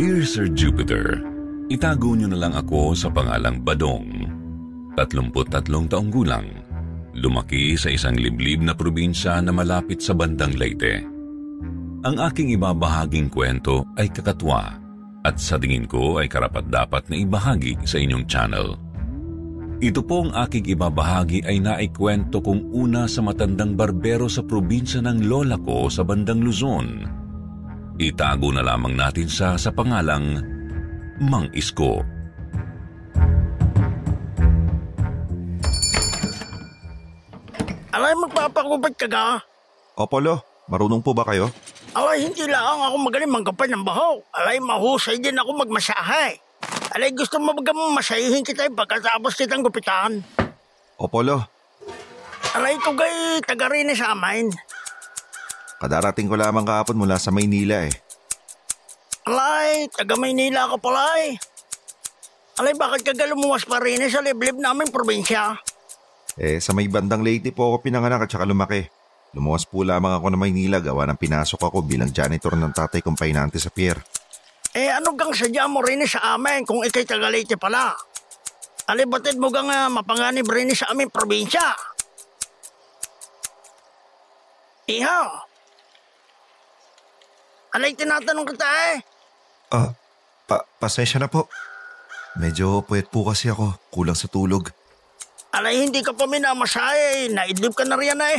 Dear Sir Jupiter, itago niyo na lang ako sa pangalang Badong. 33 taong gulang. Lumaki sa isang liblib na probinsya na malapit sa bandang Leyte. Ang aking ibabahaging kwento ay kakatwa at sa tingin ko ay karapat-dapat na ibahagi sa inyong channel. Ito pong aking ibabahagi ay naikwento kong una sa matandang barbero sa probinsya ng lola ko sa bandang Luzon. Itago na lamang natin sa sa pangalang Mang Isko. Alay, magpapakubad ka ga? Opolo, marunong po ba kayo? Alay, hindi lang ako magaling manggapal ng baho. Alay, mahusay din ako magmasahe. Alay, gusto mo baga masahihin kita pagkatapos kitang gupitan. Opolo, Alay, ito gay taga rin sa amin. Kadarating ko lamang kahapon mula sa Maynila eh. Alay, taga Maynila ka pala eh. Alay, bakit ka lumuwas pa rin sa liblib namin probinsya? Eh, sa may bandang Leyte po ako pinanganak at saka lumaki. Lumuwas po lamang ako na Maynila gawa ng pinasok ako bilang janitor ng tatay kong painante sa pier. Eh, ano gang sadya mo rin sa amin kung ikay taga Leyte pala? Alay, batid mo gang uh, mapanganib rin sa aming probinsya? Iha. Alay, tinatanong kita eh. Ah, pa pasensya na po. Medyo puyat po kasi ako, kulang sa tulog. Alay, hindi ka pa minamasahe. Naidlip ka na riyan eh.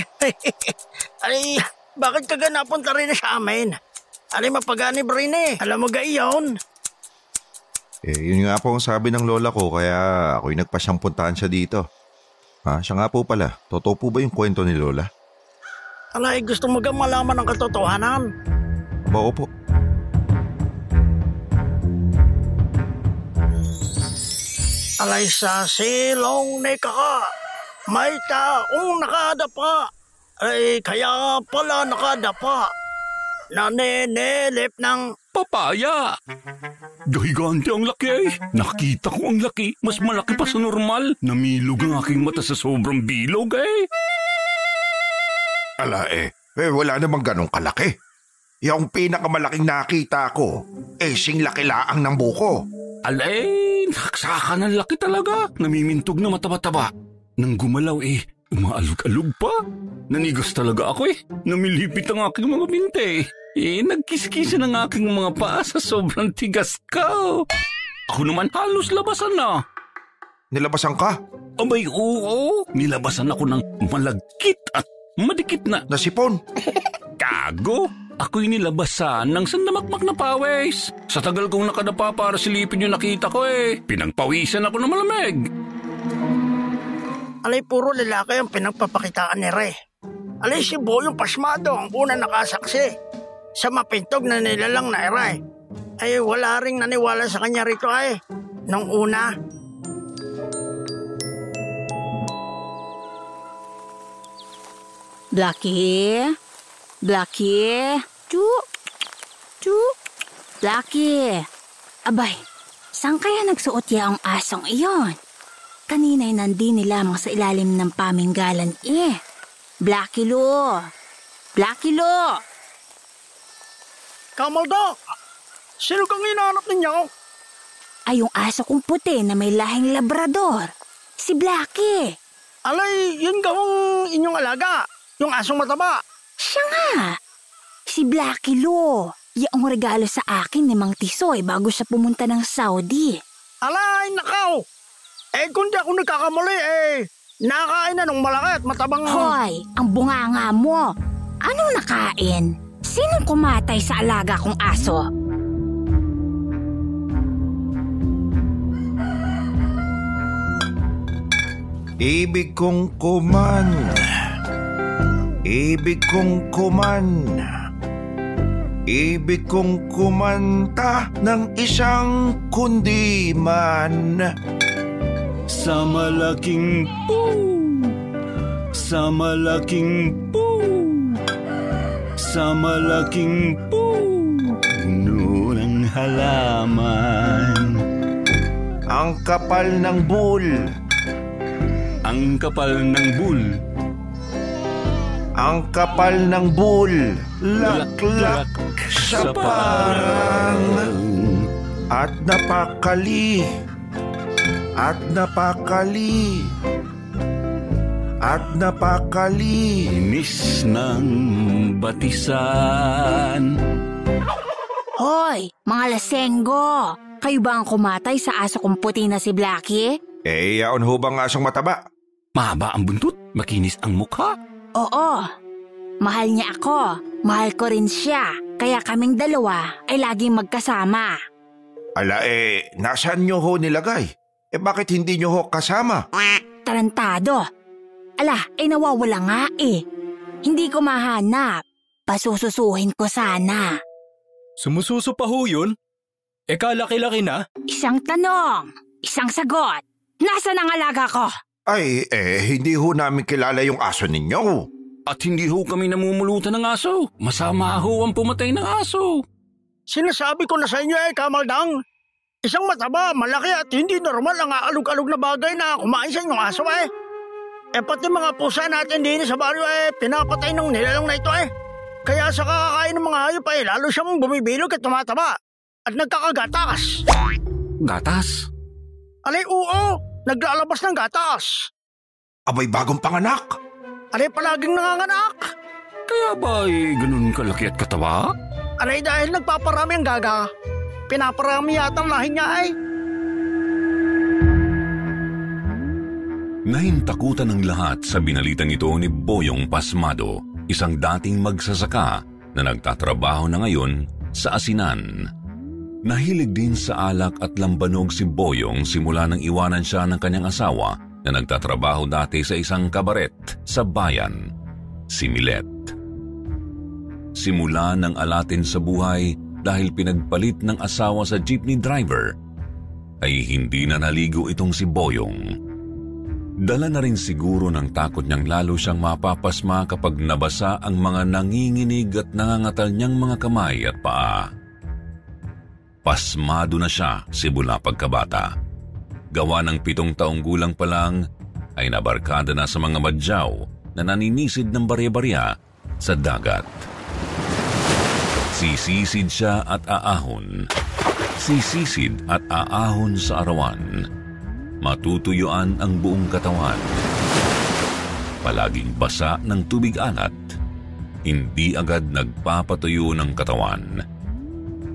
Alay, bakit ka ga napunta rin sa amin? Alay, mapaganib rin eh. Alam mo ga iyon? Eh, yun nga po ang sabi ng lola ko kaya ako'y nagpasyang puntahan siya dito. Ha, siya nga po pala. Totoo po ba yung kwento ni lola? Alay, gusto mo ga malaman ang katotohanan? Ba, opo. Alay sa silong ni kaka, may taong nakadapa. Ay, kaya pala nakadapa. Naninilip ng Papaya! Gahigante ang laki eh. Nakita ko ang laki. Mas malaki pa sa normal. Namilog ang aking mata sa sobrang bilog eh. Ala eh, eh wala namang ganong kalaki. Yung pinakamalaking nakita ko, eh sing laki laang ng buko. Alay, nakaksakan ng laki talaga. Namimintog na mata-mataba. Nang gumalaw eh, umaalog-alog pa. Nanigas talaga ako eh. Namilipit ang aking mga binte eh. Eh, nagkiskisa ng aking mga paa sa sobrang tigas ko. Ako naman halos labasan na. Nilabasan ka? Abay, oo. Nilabasan ako ng malagkit at madikit na Nasipon? Kago! Ako'y nilabasan ng sandamakmak na pawis. Sa tagal kong nakadapa para silipin yung nakita ko eh. Pinagpawisan ako ng malamig. alay puro lalaki ang pinagpapakitaan ni Re. Alay si Boy yung pasmado ang una nakasaksi. Sa mapintog na nilalang na Re. Ay wala ring naniwala sa kanya rito ay. Nung una, Blackie? Blackie? Chu? Chu? Blackie? Abay, saan kaya nagsuot ya ang asong iyon? Kanina'y nandini lamang sa ilalim ng paminggalan eh. Blackie lo! Blackie lo! Kamaldo! Sino kang hinahanap ninyo? Ay yung aso kong puti na may lahing labrador. Si Blackie. Alay, yun gawang inyong alaga. Yung asong mataba. Siya nga. Si Blackie Lo. Yaong regalo sa akin ni Mang Tisoy bago siya pumunta ng Saudi. Alay, nakaw! Eh, kung di ako nagkakamali, eh, nakain na nung malaki at matabang... Hoy, ang bunganga mo. Anong nakain? Sinong kumatay sa alaga kong aso? Ibig kong kuman. Ibig kong kuman. Ibig kong kumanta ng isang kundiman. Sa malaking poo, sa malaking poo, sa malaking poo, puno ng halaman. Ang kapal ng bul, Ang kapal ng bul, ang kapal ng bul, laklak. Sa parang at napakali, at napakali, at napakali. inis ng batisan. Hoy, mga lasenggo! Kayo ba ang kumatay sa aso kong puti na si Blackie? Eh, yaon ho bang asong mataba? Mahaba ang buntot, makinis ang mukha. Oo. Mahal niya ako. Mahal ko rin siya. Kaya kaming dalawa ay laging magkasama. Ala eh, nasaan nyo ho nilagay? Eh bakit hindi nyo ho kasama? Tarantado. Ala, ay nawawala nga eh. Hindi ko mahanap. Pasususuhin ko sana. Sumususo pa ho yun? E kalaki-laki na? Isang tanong, isang sagot. Nasaan ang alaga ko? Ay, eh, hindi ho namin kilala yung aso ninyo. At hindi ho kami namumulutan ng aso. Masama ho ang pumatay ng aso. Sinasabi ko na sa inyo eh, Kamaldang. Isang mataba, malaki at hindi normal ang aalog-alog na bagay na kumain sa inyong aso eh. Eh pati mga pusa natin din sa baryo eh, pinapatay ng nilalang na ito eh. Kaya sa kakakain ng mga hayop eh, lalo siyang bumibilog at tumataba. At nagkakagatas. Gatas. Alay, oo, naglalabas ng gatas. Abay bagong panganak. Alay, palaging nanganganak. Kaya ba eh, ganun kalaki at katawa? Alay, dahil nagpaparami ang gaga. Pinaparami yata ang lahi niya eh. Nahintakutan ng lahat sa binalitan ito ni Boyong Pasmado, isang dating magsasaka na nagtatrabaho na ngayon sa asinan. Nahilig din sa alak at lambanog si Boyong simula nang iwanan siya ng kanyang asawa na nagtatrabaho dati sa isang kabaret sa bayan, si Milet. Simula ng alatin sa buhay dahil pinagpalit ng asawa sa jeepney driver, ay hindi na naligo itong si Boyong. Dala na rin siguro ng takot niyang lalo siyang mapapasma kapag nabasa ang mga nanginginig at nangangatal niyang mga kamay at paa. Pasmado na siya simula pagkabata. Gawa ng pitong taong gulang pa lang ay nabarkada na sa mga madyaw na naninisid ng barya-barya sa dagat. Sisisid siya at aahon. Sisisid at aahon sa arawan matutuyuan ang buong katawan. Palaging basa ng tubig alat, hindi agad nagpapatuyo ng katawan.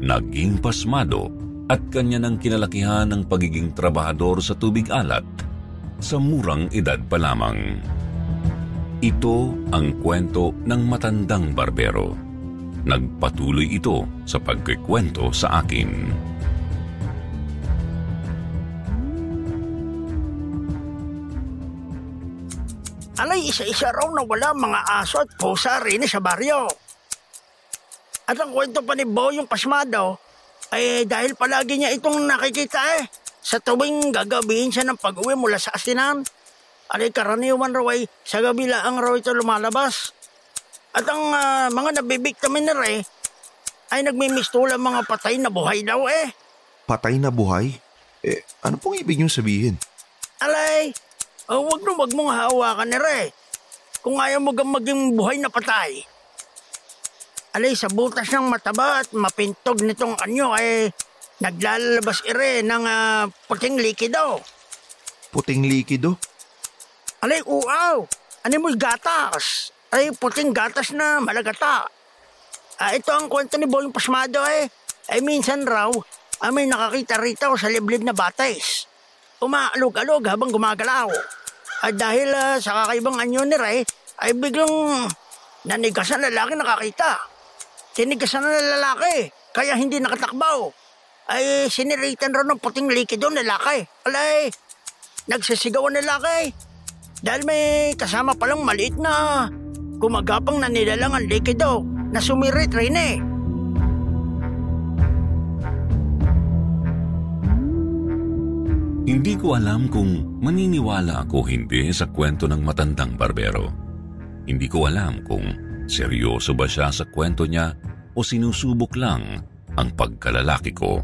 Naging pasmado at kanya ng kinalakihan ng pagiging trabahador sa tubig alat sa murang edad pa lamang. Ito ang kwento ng matandang barbero. Nagpatuloy ito sa pagkikwento sa akin. Alay, isa-isa raw na wala mga aso at pusa rin sa baryo. At ang kwento pa ni Bo yung pasmado, ay dahil palagi niya itong nakikita eh. Sa tuwing gagabihin siya ng pag-uwi mula sa asinan. Alay, karaniwan raw ay sa gabi lang raw ito lumalabas. At ang ah, mga nabibiktamin na rin, ay nagmimistula mga patay na buhay daw eh. Patay na buhay? Eh, ano pong ibig niyong sabihin? Alay, oh, wag na wag mong hawakan ni Re. Kung ayaw mo maging buhay na patay. Alay, sa butas ng mataba at mapintog nitong anyo ay naglalabas ire ng ah, puting likido. Puting likido? Alay, uaw. Ano mo gatas? Ay, puting gatas na malagata. Ah, ito ang kwento ni Boyong Pasmado eh. Ay minsan raw, ah, may nakakita rito sa liblib na batis. Umaalog-alog habang gumagalaw. At dahil ah, sa kakaibang anyo ni Ray, ay biglang nanigasan na lalaki nakakita. Tinigasan na lalaki, kaya hindi nakatakbaw. Ay siniritan raw ng puting likido ng lalaki. Alay, nagsisigawan ng lalaki. Dahil may kasama palang maliit na gumagapang na nilalang ang likido na sumirit rin eh. Hindi ko alam kung maniniwala ako hindi sa kwento ng matandang barbero. Hindi ko alam kung seryoso ba siya sa kwento niya o sinusubok lang ang pagkalalaki ko.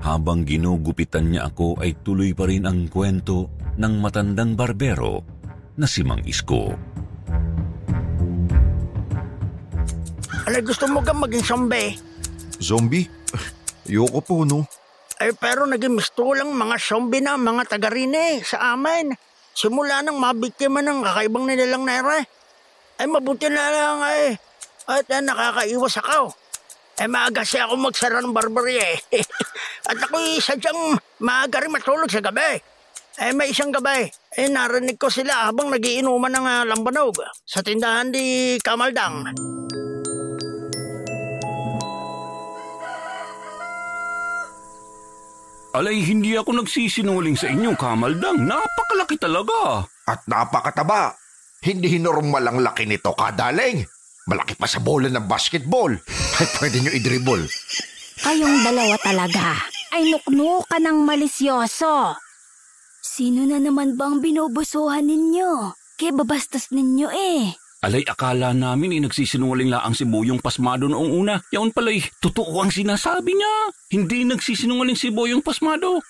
Habang ginugupitan niya ako ay tuloy pa rin ang kwento ng matandang barbero na si Mang Isko. Alay, gusto mo kang maging zombie? Zombie? Ayoko po, no? Ay, pero naging misto lang mga zombie na mga taga rine sa amin. Simula nang mabiktima ng kakaibang nilalang na ere. Ay, mabuti na lang ay. At uh, nakakaiwas ako. Ay, maaga siya ako magsara ng barbary eh. At ako'y sadyang maaga rin matulog sa gabi. Eh, may isang gabi, eh, narinig ko sila habang nagiinuman ng uh, lambanog sa tindahan di Kamaldang. Alay, hindi ako nagsisinungaling sa inyo, Kamaldang. Napakalaki talaga. At napakataba. Hindi normal ang laki nito, kadaling. Malaki pa sa bola ng basketball. Ay, pwede nyo i-dribble. Kayong dalawa talaga ay nuknukan ng malisyoso. Sino na naman bang binubusuhan ninyo? Kaya babastos ninyo eh. Alay, akala namin eh nagsisinungaling lang si Boyong Pasmado noong una. Yaon pala'y totoo ang sinasabi niya. Hindi nagsisinungaling si Boyong Pasmado.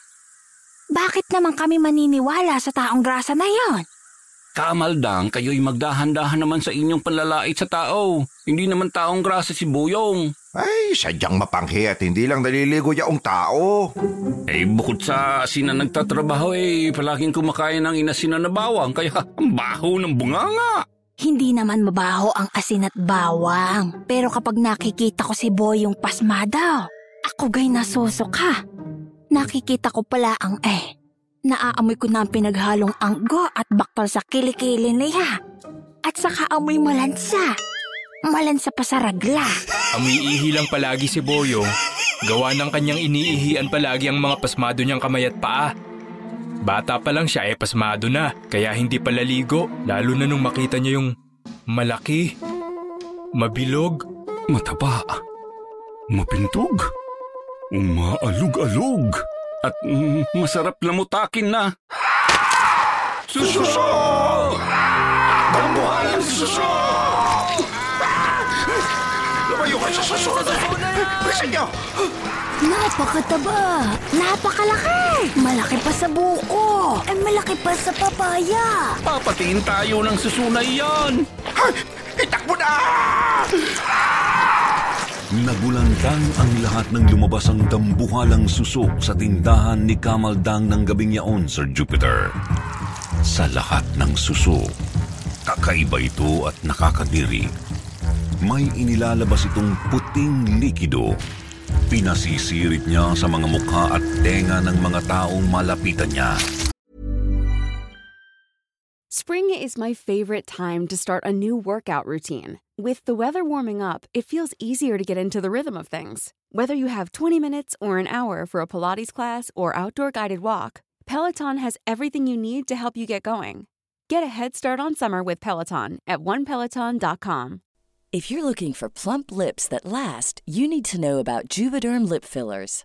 Bakit naman kami maniniwala sa taong grasa na yon? Kamaldang, kayo'y magdahan-dahan naman sa inyong panlalait sa tao. Hindi naman taong grasa si Boyong. Ay, sadyang mapanghi at hindi lang naliligo yaong tao. Eh, bukod sa asin na nagtatrabaho eh, palaging kumakain ng inasin na bawang, kaya ang baho ng bunganga. Hindi naman mabaho ang asin at bawang. Pero kapag nakikita ko si Boyong pasmado, ako gay nasusuka. Nakikita ko pala ang eh. Naaamoy ko na ang pinaghalong anggo at baktal sa kilikili niya. At saka amoy malansa. Malansa pa sa ragla. Amiihi lang palagi si Boyong. Gawa ng kanyang iniihian palagi ang mga pasmado niyang kamay at paa. Bata pa lang siya eh pasmado na, kaya hindi palaligo, lalo na nung makita niya yung malaki, mabilog, Mataba, mapintog, umaalog-alog, at masarap lamutakin na. Suso! Tambuhan ang suso! Lumayo kayo sa suso! Bilisan nyo! Napakataba! Napakalaki! Malaki pa sa buko! Ay malaki pa sa papaya! Papatiin tayo ng susunay yan. Itakbo na! Nagulantang ang lahat ng lumabas ang dambuhalang susok sa tindahan ni Kamaldang ng gabing yaon, Sir Jupiter. Sa lahat ng susok, kakaiba ito at nakakadiri. May inilalabas itong puting likido. Pinasisirit niya sa mga mukha at tenga ng mga taong malapitan niya. Spring is my favorite time to start a new workout routine. With the weather warming up, it feels easier to get into the rhythm of things. Whether you have 20 minutes or an hour for a Pilates class or outdoor guided walk, Peloton has everything you need to help you get going. Get a head start on summer with Peloton at onepeloton.com. If you're looking for plump lips that last, you need to know about Juvederm lip fillers.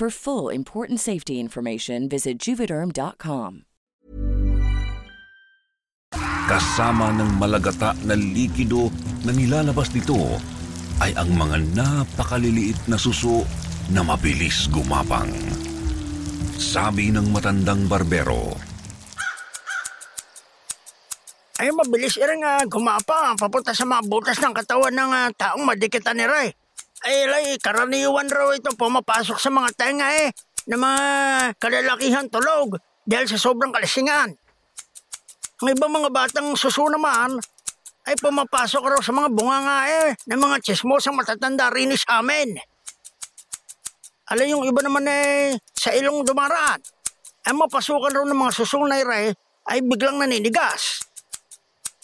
For full important safety information, visit juvederm.com. Kasama ng malagata na likido na nilalabas nito ay ang mga napakaliliit na suso na mabilis gumapang. Sabi ng matandang barbero, ay mabilis rin nga gumapa papunta sa mga butas ng katawan ng ah, taong madikitan ni Ray. Ay lay, karaniwan raw ito pumapasok sa mga tenga eh ng mga kalalakihan tulog dahil sa sobrang kalasingan. Ang ibang mga batang suso naman ay pumapasok raw sa mga bunganga eh ng mga chismosang matatanda rin sa amin. Ala yung iba naman eh sa ilong dumaraan. Ay mapasukan raw ng mga susong na Ray ay biglang naninigas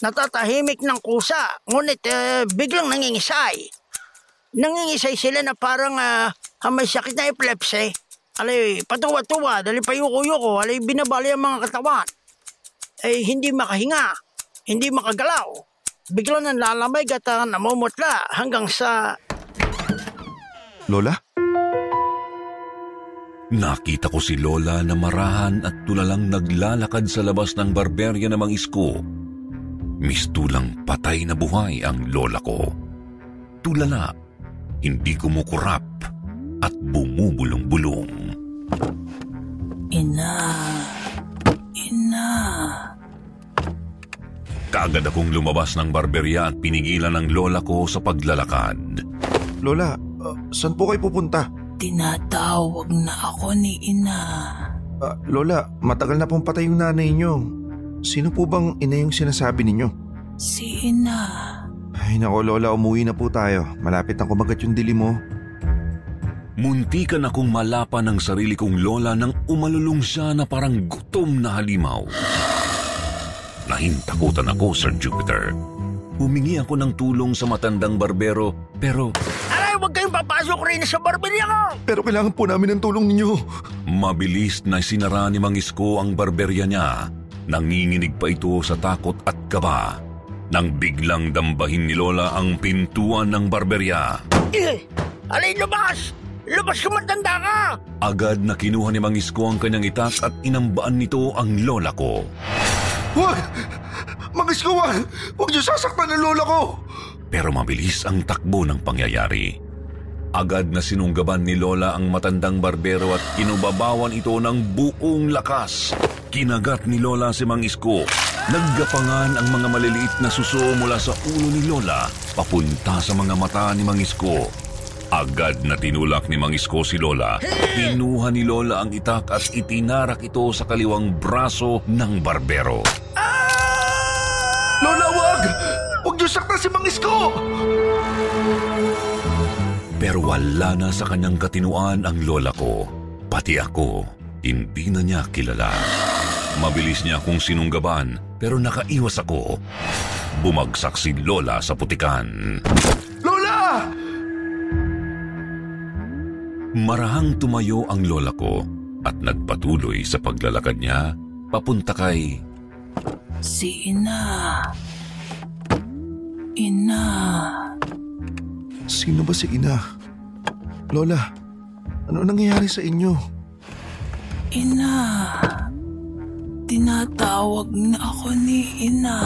natatahimik ng kusa, ngunit eh, biglang nangingisay. Nangingisay sila na parang uh, may sakit na epilepsy. Alay, patuwa-tuwa, dali payuko-yuko, alay binabali ang mga katawan. Eh, hindi makahinga, hindi makagalaw. Biglang nanlalamay at uh, namumutla hanggang sa... Lola? Nakita ko si Lola na marahan at tulalang naglalakad sa labas ng barberya ng mga isko Mistulang patay na buhay ang lola ko. Tulala, hindi kumukurap at bumubulong-bulong. Ina, ina. Kaagad akong lumabas ng barberya at pinigilan ng lola ko sa paglalakad. Lola, uh, saan po kayo pupunta? Tinatawag na ako ni ina. Uh, Lola, matagal na pong patay yung nanay niyo. Sino po bang ina yung sinasabi ninyo? Si ina. Ay nako Lola, umuwi na po tayo. Malapit na kumagat yung dili mo. Muntikan akong malapa ng sarili kong lola nang umalulong siya na parang gutom na halimaw. Nahintakutan ako, Sir Jupiter. Humingi ako ng tulong sa matandang barbero, pero... Aray, huwag kayong papasok rin sa barberya ko! Pero kailangan po namin ng tulong ninyo. Mabilis na sinara ni Mang Isko ang barberya niya Nanginginig pa ito sa takot at kaba nang biglang dambahin ni Lola ang pintuan ng barberya. Eh, alay lumabas! Lumabas ka matanda ka! Agad na kinuha ni Mang Isko ang kanyang itas at inambaan nito ang lola ko. Huwag! Mang Isko, huwag! Huwag niyo sasaktan ang lola ko! Pero mabilis ang takbo ng pangyayari. Agad na sinunggaban ni Lola ang matandang barbero at kinubabawan ito ng buong lakas. Kinagat ni Lola si Mang Isko. Naggapangan ang mga maliliit na suso mula sa ulo ni Lola papunta sa mga mata ni Mang Isko. Agad na tinulak ni Mang Isko si Lola. Pinuha ni Lola ang itak at itinarak ito sa kaliwang braso ng barbero. Lola, wag! Huwag niyo sakta si Mang Isko! Pero wala na sa kanyang katinuan ang lola ko. Pati ako, hindi na niya kilala. Mabilis niya akong sinunggaban pero nakaiwas ako. Bumagsak si Lola sa putikan. Lola! Marahang tumayo ang lola ko at nagpatuloy sa paglalakad niya papunta kay... Si Ina. Ina. Sino ba si Ina? Lola, ano nangyayari sa inyo? Ina. Tinatawag na ako ni Ina.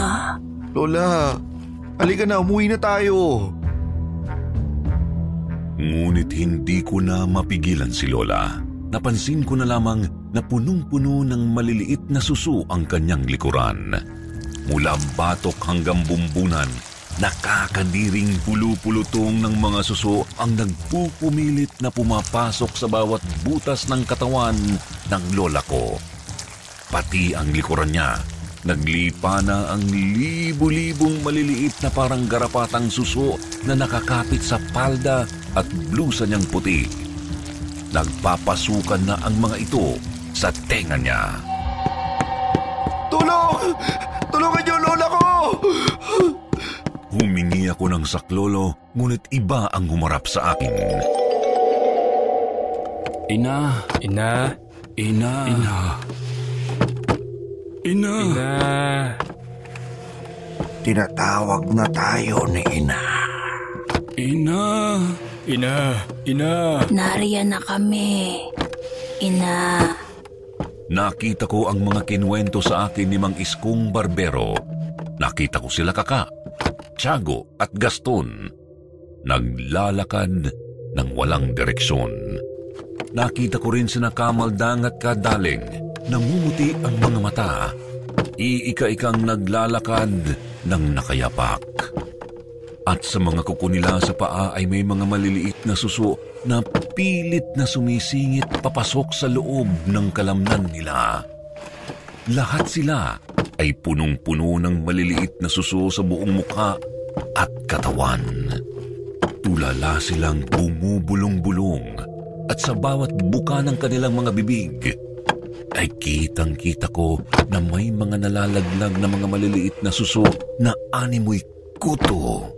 Lola, halika na, umuwi na tayo. Ngunit hindi ko na mapigilan si Lola. Napansin ko na lamang na punong-puno ng maliliit na suso ang kanyang likuran. Mula batok hanggang bumbunan, nakakadiring pulupulutong ng mga suso ang nagpupumilit na pumapasok sa bawat butas ng katawan ng lola ko. Pati ang likuran niya, naglipa na ang libu-libong maliliit na parang garapatang suso na nakakapit sa palda at blusa niyang puti. Nagpapasukan na ang mga ito sa tenga niya. Tulong! Tulungan niyo, lola ko! Humingi ako ng saklolo, ngunit iba ang humarap sa akin. Ina, Ina, ina, ina, ina. ina. Tinatawag na tayo ni Ina. Ina. Ina, ina. Nariyan na kami. Ina. Nakita ko ang mga kinwento sa akin ni Mang Iskong Barbero. nakita ko sila kaka, Tiago at Gaston. Naglalakad ng walang direksyon. Nakita ko rin sina Kamaldang at Kadaling. Namumuti ang mga mata. Iika-ikang naglalakad ng nakayapak. At sa mga kuko nila sa paa ay may mga maliliit na suso na pilit na sumisingit papasok sa loob ng kalamnan nila. Lahat sila ay punong-puno ng maliliit na suso sa buong mukha at katawan. Tulala silang bumubulong-bulong at sa bawat buka ng kanilang mga bibig ay kitang-kita ko na may mga nalalaglag na mga maliliit na suso na animoy kuto.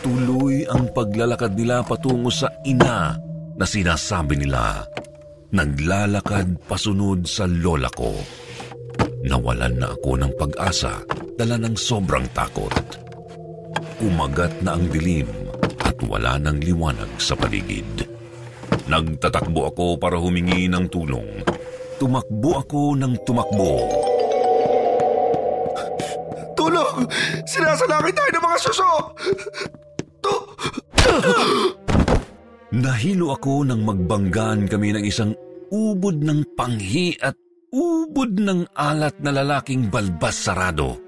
Tuloy ang paglalakad nila patungo sa ina na sinasabi nila. Naglalakad pasunod sa lola ko. Nawalan na ako ng pag-asa dala ng sobrang takot. Umagat na ang dilim at wala ng liwanag sa paligid. Nagtatakbo ako para humingi ng tulong. Tumakbo ako ng tumakbo. Tulong! Sinasalangit tayo ng mga suso! Nahilo ako nang magbanggaan kami ng isang ubod ng panghi at ubod ng alat na lalaking balbas sarado.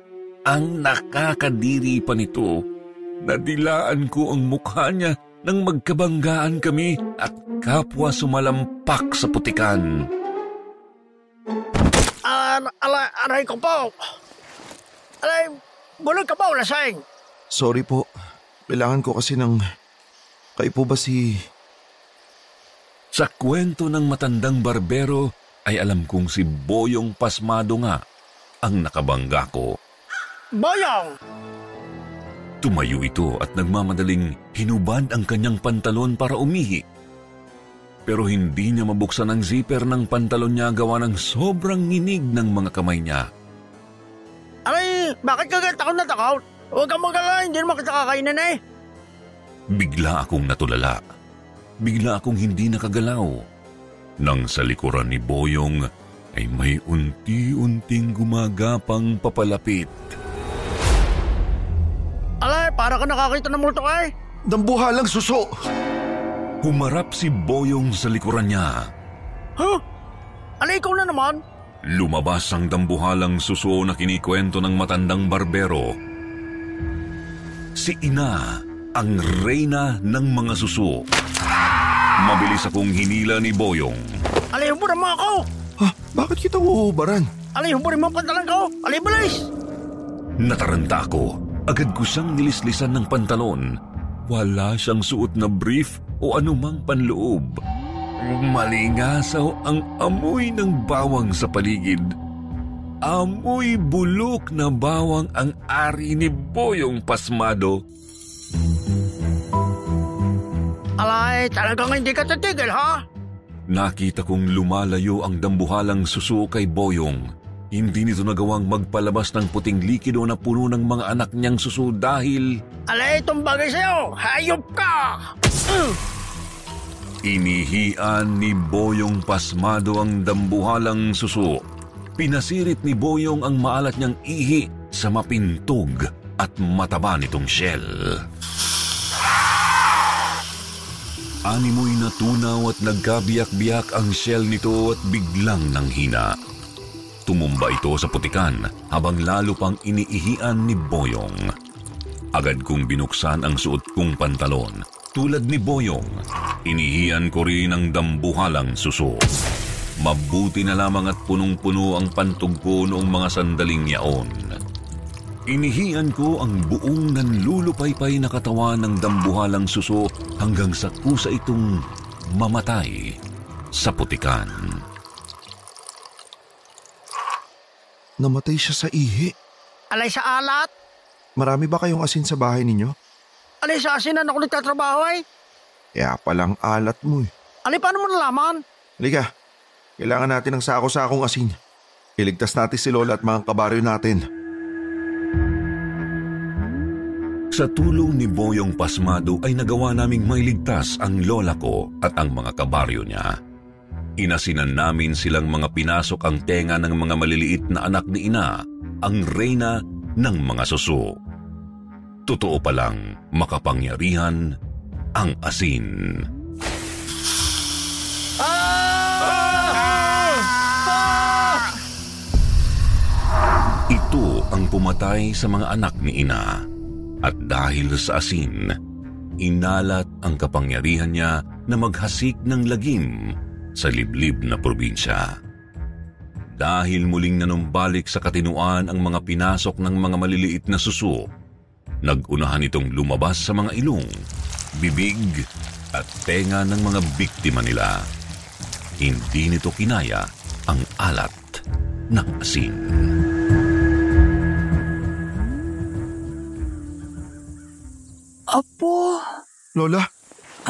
Ang nakakadiri pa nito. Nadilaan ko ang mukha niya nang magkabanggaan kami at kapwa sumalampak sa putikan. Ah, alay, aray ko po. Alay, bulog ka po, lasing. Sorry po. Kailangan ko kasi ng... Kayo po ba si... Sa kwento ng matandang barbero ay alam kong si Boyong Pasmado nga ang nakabangga ko. Boyong! Tumayo ito at nagmamadaling hinubad ang kanyang pantalon para umihi. Pero hindi niya mabuksan ang zipper ng pantalon niya gawa ng sobrang nginig ng mga kamay niya. Alay, bakit ka ganit ako natakot? Huwag kang magala, hindi naman kita kakainin eh. Bigla akong natulala. Bigla akong hindi nakagalaw. Nang sa likuran ni Boyong ay may unti-unting gumagapang papalapit. Alay, para ka nakakita ng multo eh. Dambuhalang suso! Humarap si Boyong sa likuran niya. Huh? Alay, ikaw na naman. Lumabas ang dambuhalang suso na kinikwento ng matandang barbero. Si Ina ang reyna ng mga suso. Mabilis akong hinila ni Boyong. Alay, huburin mo ako. Ha? Bakit kita uubaran? Alay, huburin mo ang pantalan ko. Alay, bilis. Nataranta ako. Agad ko siyang nilislisan ng pantalon. Wala siyang suot na brief o anumang panloob. Malingasaw ang amoy ng bawang sa paligid. Amoy bulok na bawang ang ari ni Boyong Pasmado. Alay, talagang hindi ka titigil, ha? Nakita kong lumalayo ang dambuhalang suso kay Boyong. Hindi nito nagawang magpalabas ng puting likido na puno ng mga anak niyang suso dahil Alay, itong bagay sa'yo. Hayop ka! Uh! inihian ni Boyong Pasmado ang dambuhalang suso. Pinasirit ni Boyong ang maalat niyang ihi sa mapintog at mataba nitong shell. Animoy na tunaw at nagkabiyak-biyak ang shell nito at biglang nanghina. Tumumba ito sa putikan habang lalo pang iniihian ni Boyong. Agad kong binuksan ang suot kong pantalon. Tulad ni Boyong, inihian ko rin ang dambuhalang suso. Mabuti na lamang at punong-puno ang pantog ko noong mga sandaling yaon. Inihian ko ang buong nanlulupaypay na katawan ng dambuhalang suso hanggang sa kusa itong mamatay sa putikan. Namatay siya sa ihi. Alay sa alat. Marami ba kayong asin sa bahay ninyo? Alay sa asinan ako nagtatrabaho eh. Kaya palang alat mo eh. Alay, paano mo nalaman? Halika, kailangan natin ng sako-sakong asin. Iligtas natin si Lola at mga kabaryo natin. Sa tulong ni Boyong Pasmado ay nagawa naming mailigtas ang lola ko at ang mga kabaryo niya. Inasinan namin silang mga pinasok ang tenga ng mga maliliit na anak ni Ina, ang reyna ng mga suso. Totoo palang makapangyarihan ang asin. Ito ang pumatay sa mga anak ni Ina. At dahil sa asin, inalat ang kapangyarihan niya na maghasik ng lagim sa liblib na probinsya. Dahil muling nanumbalik sa katinuan ang mga pinasok ng mga maliliit na suso, nagunahan itong lumabas sa mga ilong, bibig at tenga ng mga biktima nila. Hindi nito kinaya ang alat ng asin. Apo, Lola,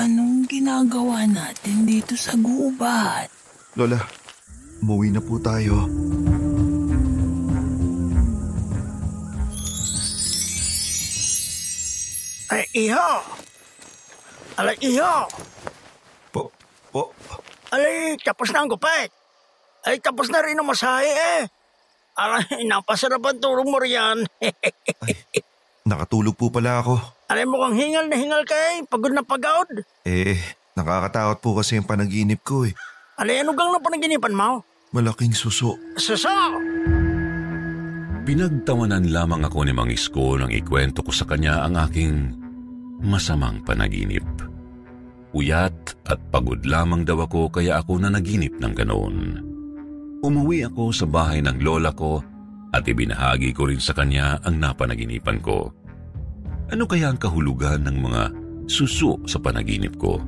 anong ginagawa natin dito sa gubat? Lola, umuwi na po tayo. Ay, iho! Alay, iho! Po, po, Alay, tapos na ang gupit. Ay, tapos na rin ang masahe eh. Alay, napasarap ang tulong mo riyan. nakatulog po pala ako. Alay, mukhang hingal na hingal ka eh. Pagod na pagod. Eh, nakakatakot po kasi yung panaginip ko eh. Alay, ano gang na panaginipan mo? Malaking suso. Suso! Pinagtawanan lamang ako ni Mang Isko nang ikwento ko sa kanya ang aking masamang panaginip. Uyat at pagod lamang daw ako kaya ako nanaginip ng ganoon. Umuwi ako sa bahay ng lola ko at ibinahagi ko rin sa kanya ang napanaginipan ko. Ano kaya ang kahulugan ng mga suso sa panaginip ko?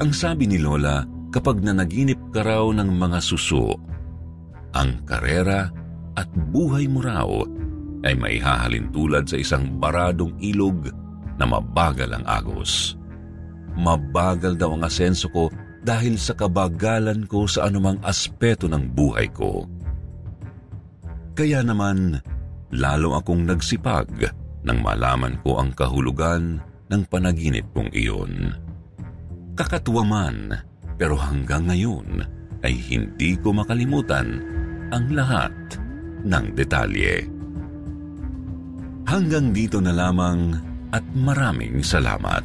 Ang sabi ni lola, kapag nanaginip ka raw ng mga suso, ang karera at buhay mo raw ay may hahalin tulad sa isang baradong ilog na mabagal ang agos. Mabagal daw ang asenso ko dahil sa kabagalan ko sa anumang aspeto ng buhay ko. Kaya naman, lalo akong nagsipag nang malaman ko ang kahulugan ng panaginip kong iyon. Kakatuwa man, pero hanggang ngayon ay hindi ko makalimutan ang lahat ng detalye. Hanggang dito na lamang at maraming salamat.